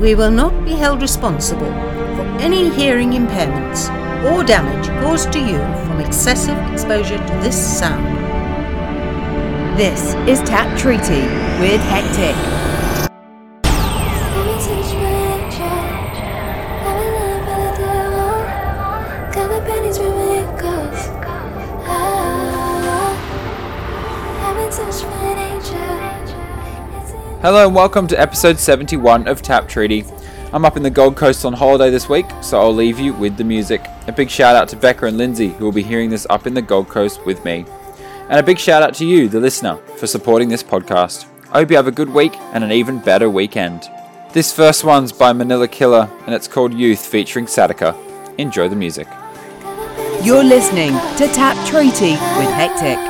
We will not be held responsible for any hearing impairments or damage caused to you from excessive exposure to this sound. This is Tap Treaty with Hectic. Hello and welcome to episode 71 of Tap Treaty. I'm up in the Gold Coast on holiday this week, so I'll leave you with the music. A big shout out to Becca and Lindsay, who will be hearing this up in the Gold Coast with me. And a big shout out to you, the listener, for supporting this podcast. I hope you have a good week and an even better weekend. This first one's by Manila Killa, and it's called Youth featuring Sadaka. Enjoy the music. You're listening to Tap Treaty with Hectic.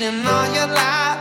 About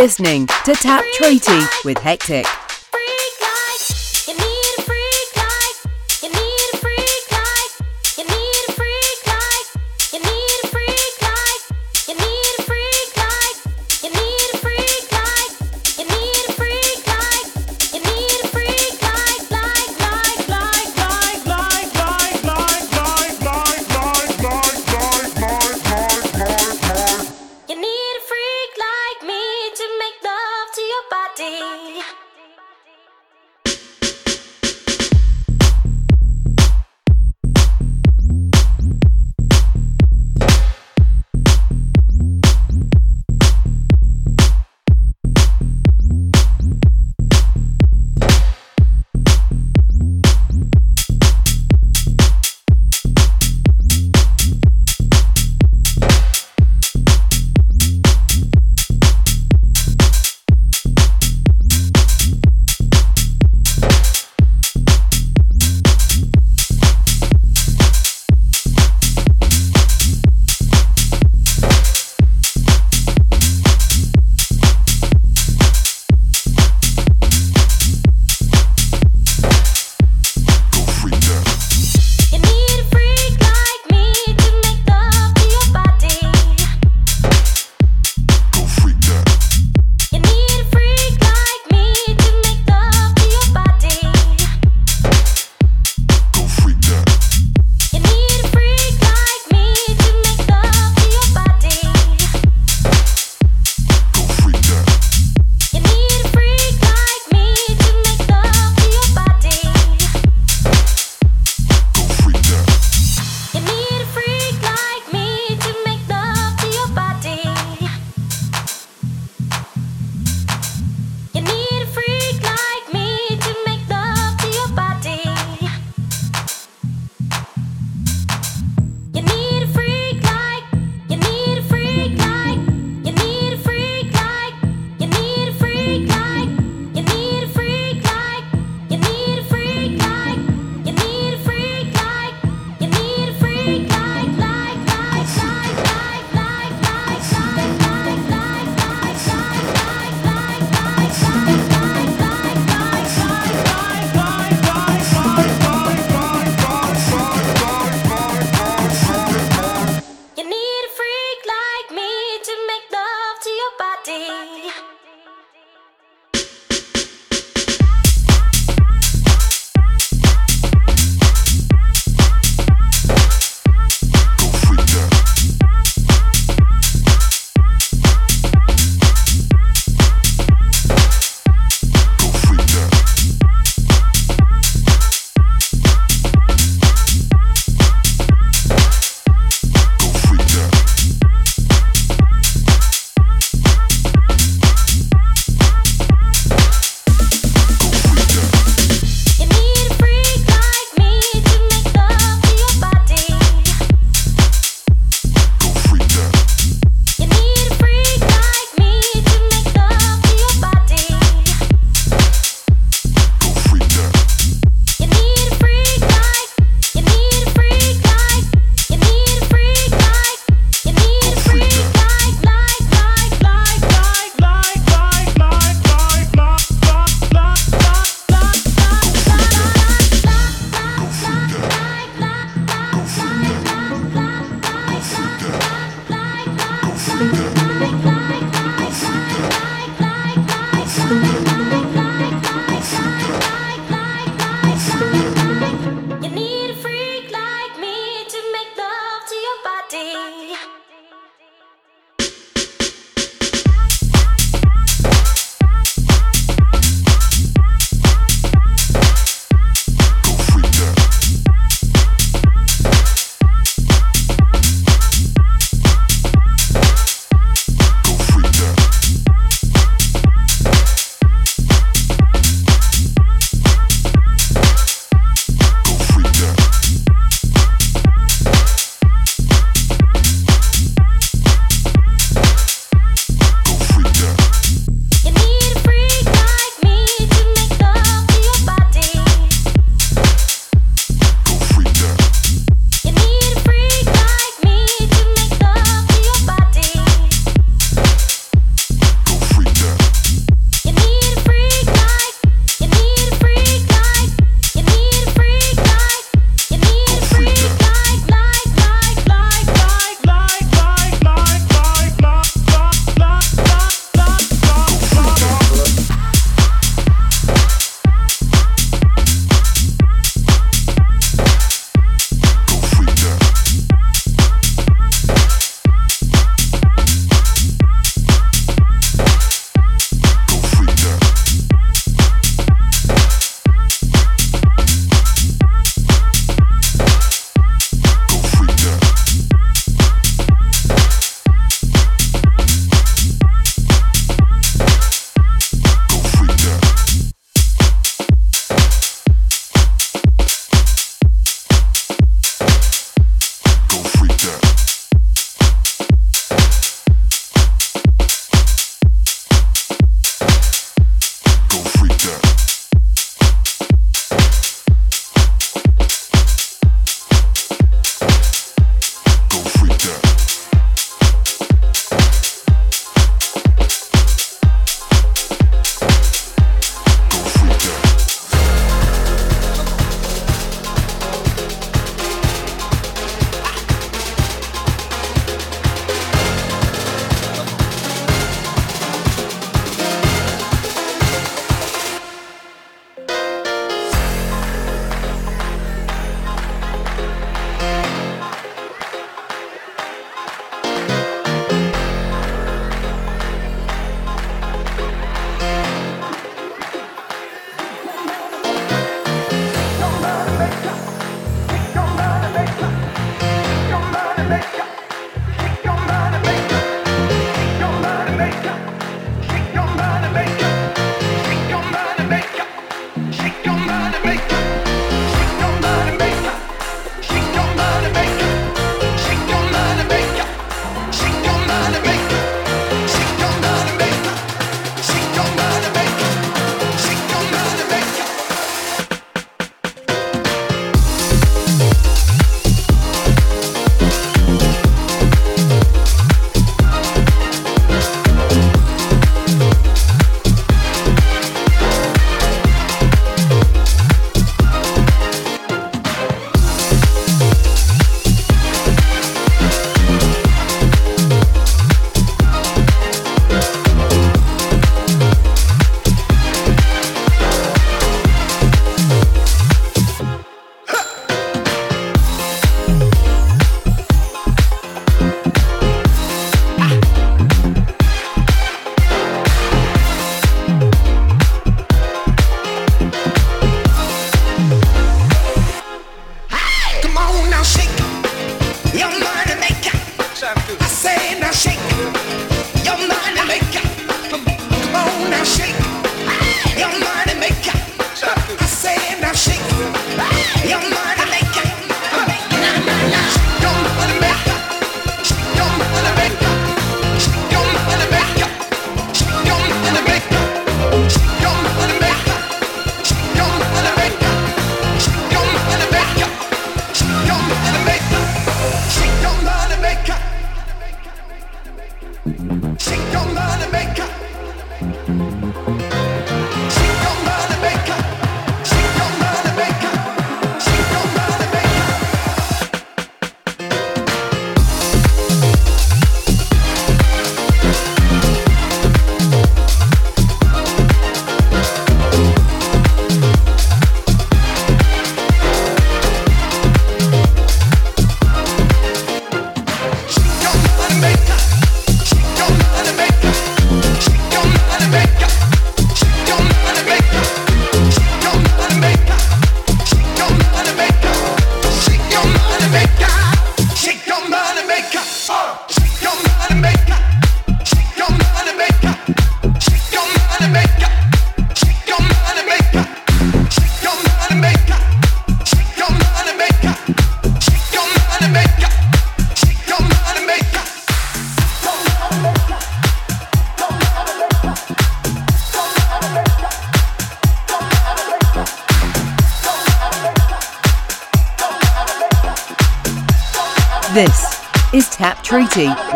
listening to Tap Treaty with Hectic.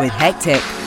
With Hectic.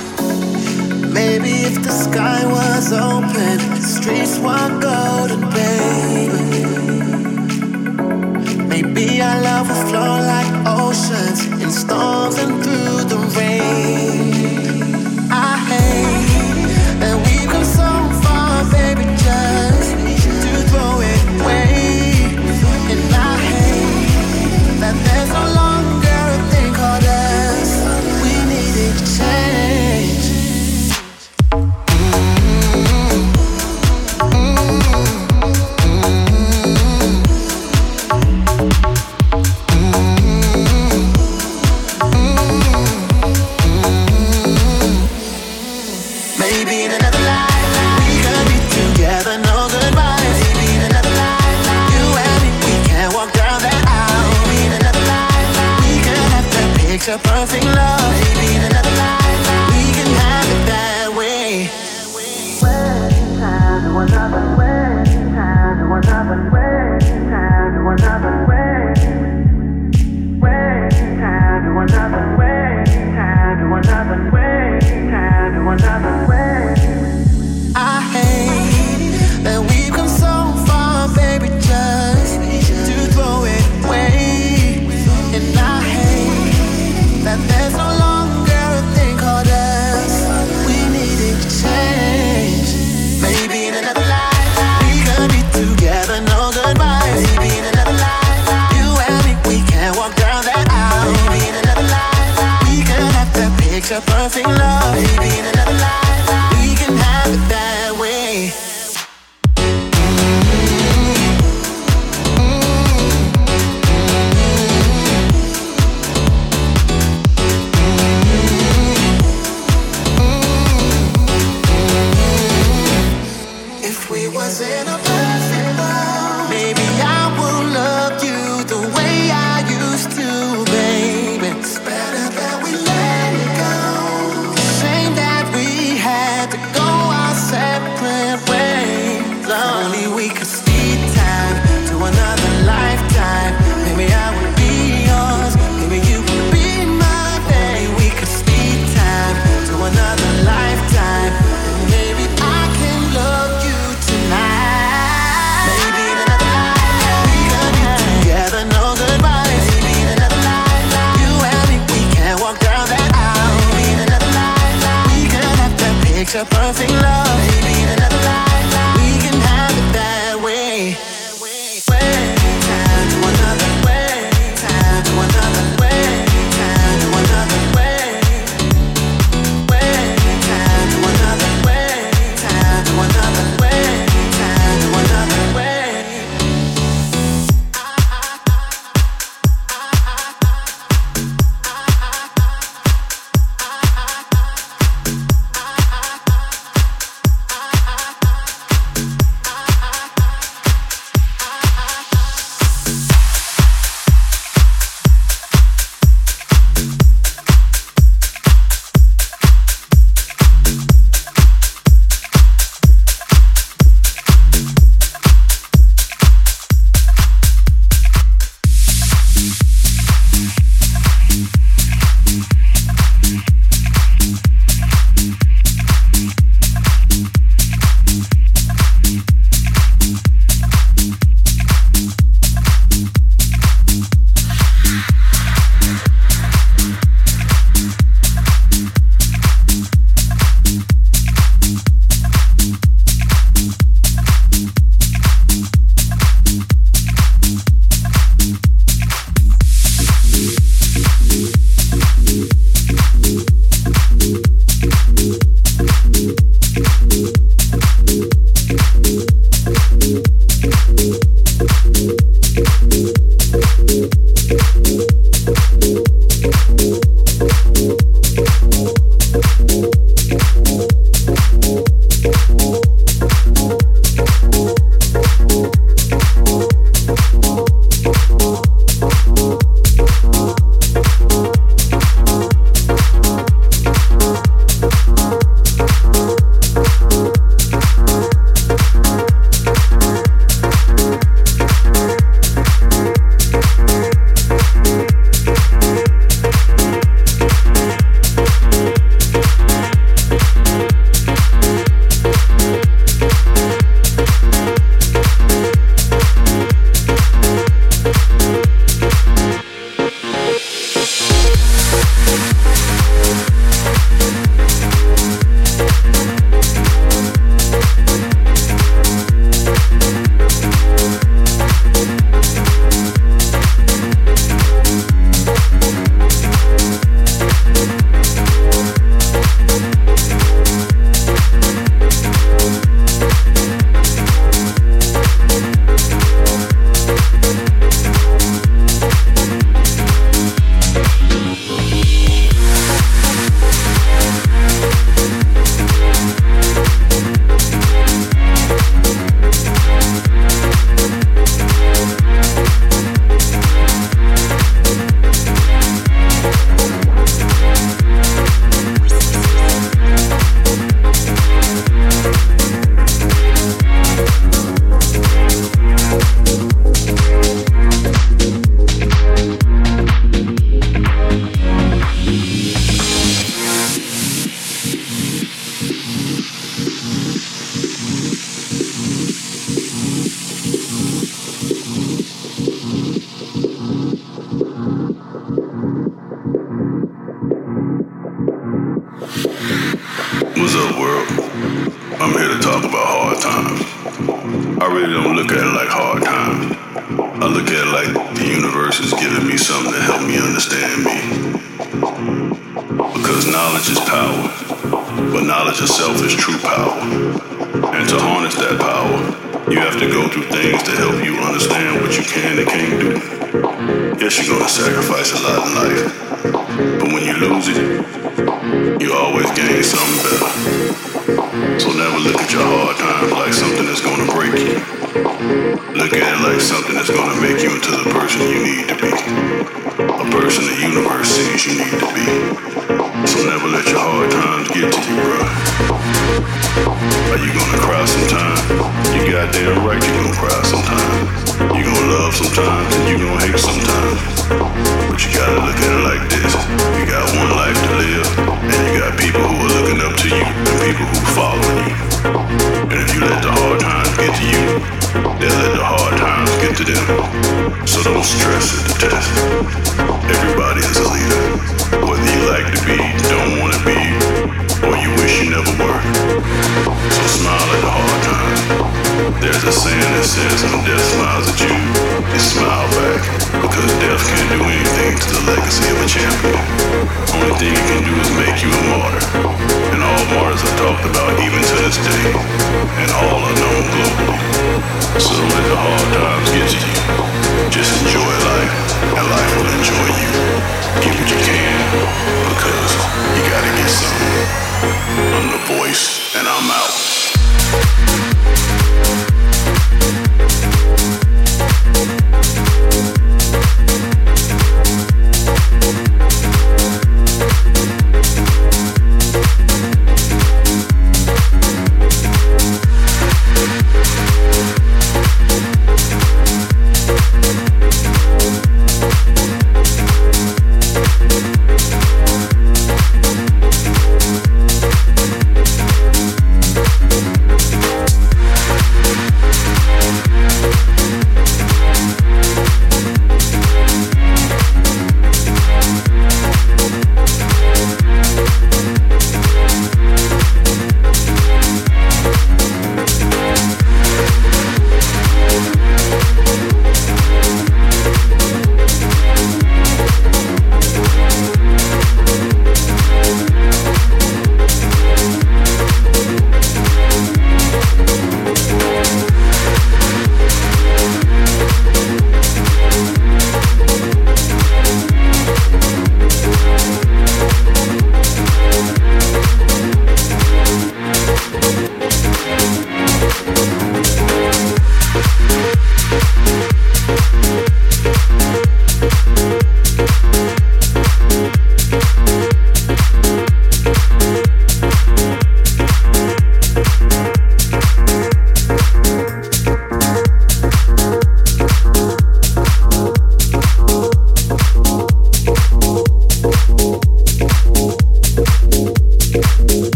That picture perfect love.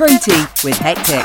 Treaty with Hectic.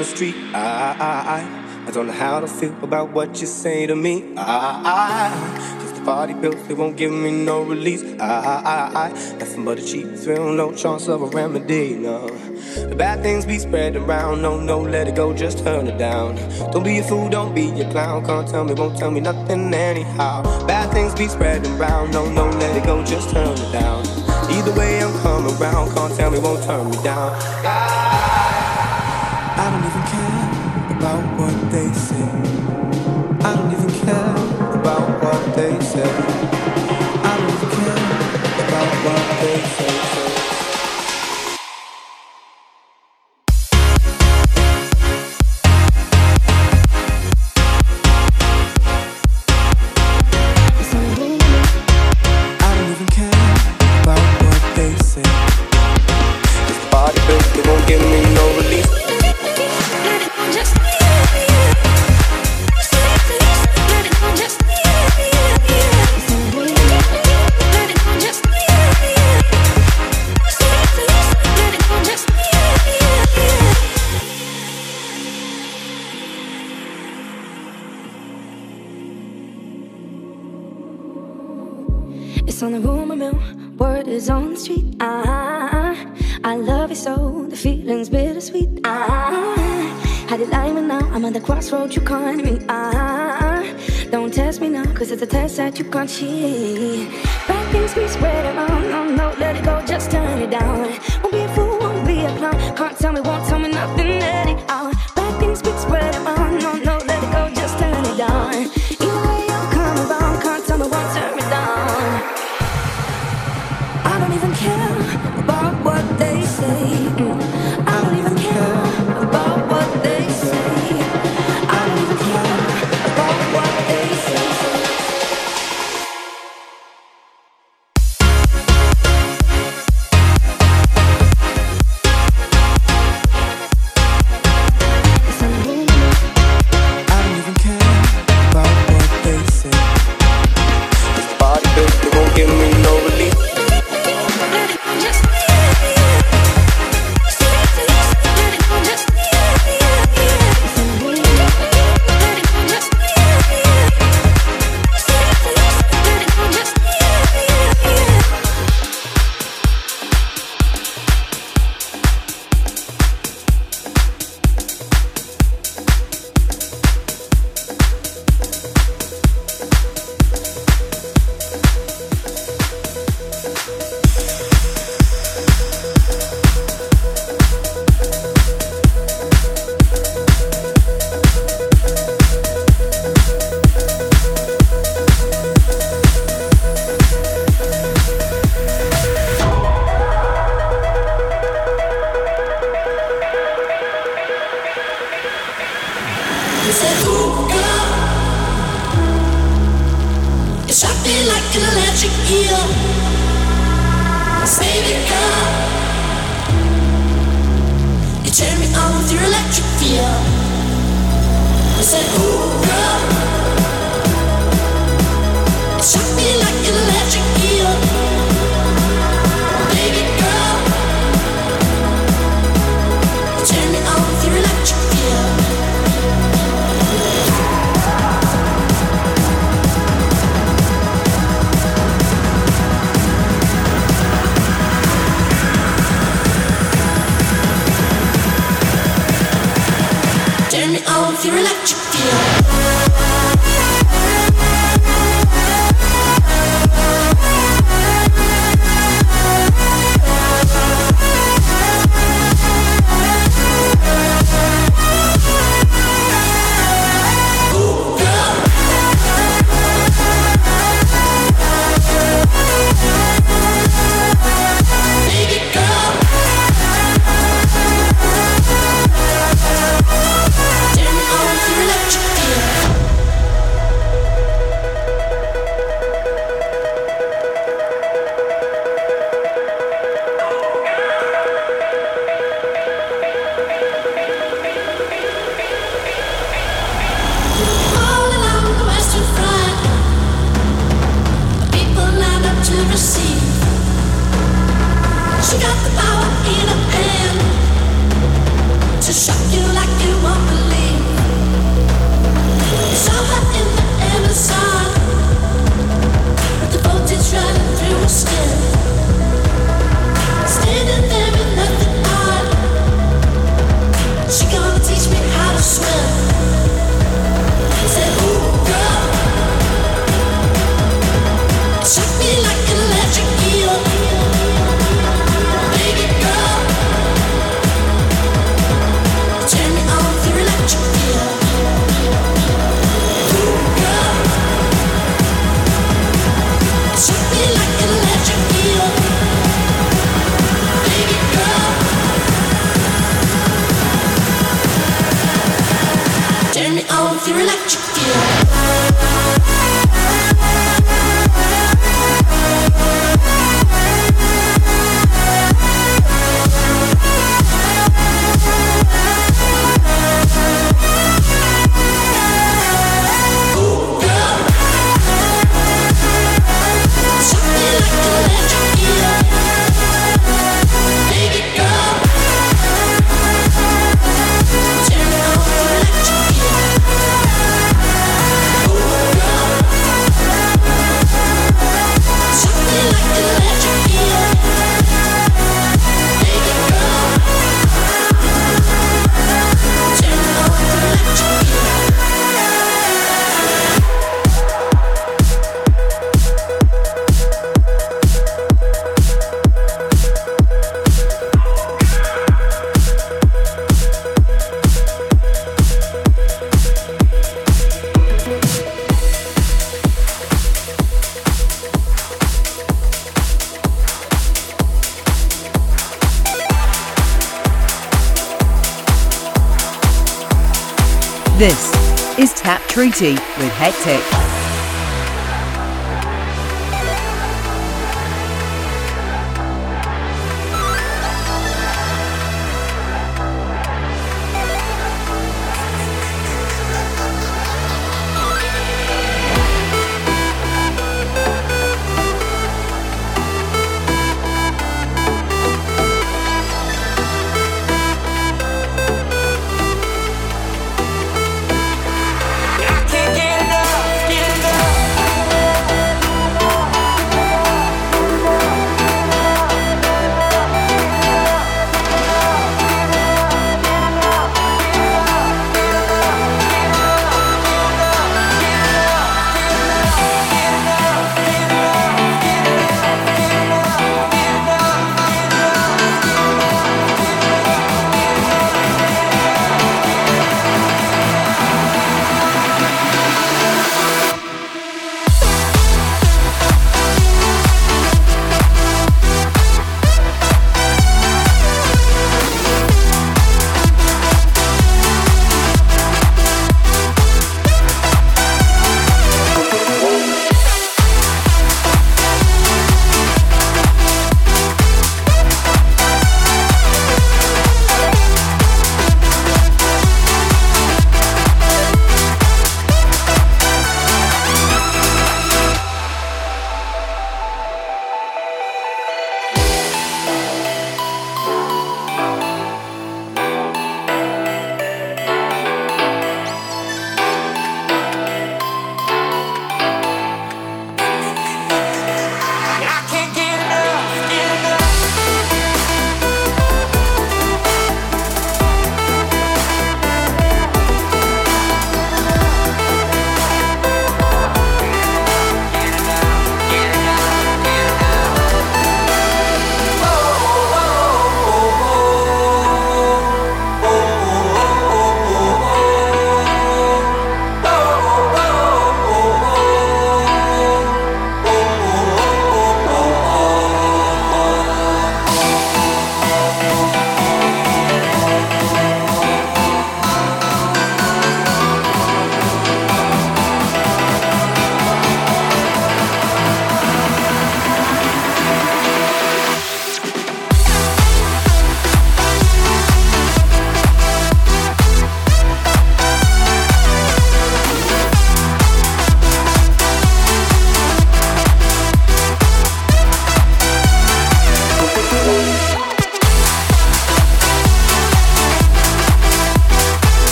The street. I, I, I, don't know how to feel about what you say to me. I, I, just the party bills, they won't give me no release. I, I, I, nothing but a cheap thrill, no chance of a remedy. No, the bad things be spread around. No, no, let it go, just turn it down. Don't be a fool, don't be a clown. Can't tell me, won't tell me nothing anyhow. Bad things be spreading around. No, no, let it go, just turn it down. Either way, I'm coming around. Can't tell me, won't turn me down. I what rumor mill, word is on the street. Ah, I love you so, the feeling's bittersweet. Ah, had it lying but now I'm at the crossroads, you can't meet. Ah, don't test me now, cause it's a test that you can't cheat. Bad things be spread around, no, no, let it go, just turn it down. Won't be a fool, won't be a clown, can't tell me, won't tell me nothing anyhow. Bad things be spread around, Shot me like an electric eel. Your electric feel. This is Tap Treaty with Hectic.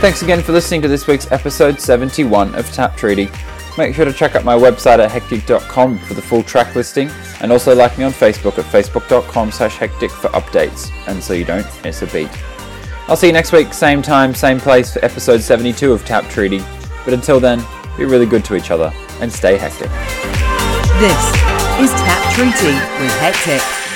Thanks again for listening to this week's episode 71 of Tap Treaty. Make sure to check out my website at hectic.com for the full track listing and also like me on Facebook at facebook.com slash hectic for updates and so you don't miss a beat. I'll see you next week, same time, same place for episode 72 of Tap Treaty. But until then, be really good to each other and stay hectic. This is Tap Treaty with Hectic.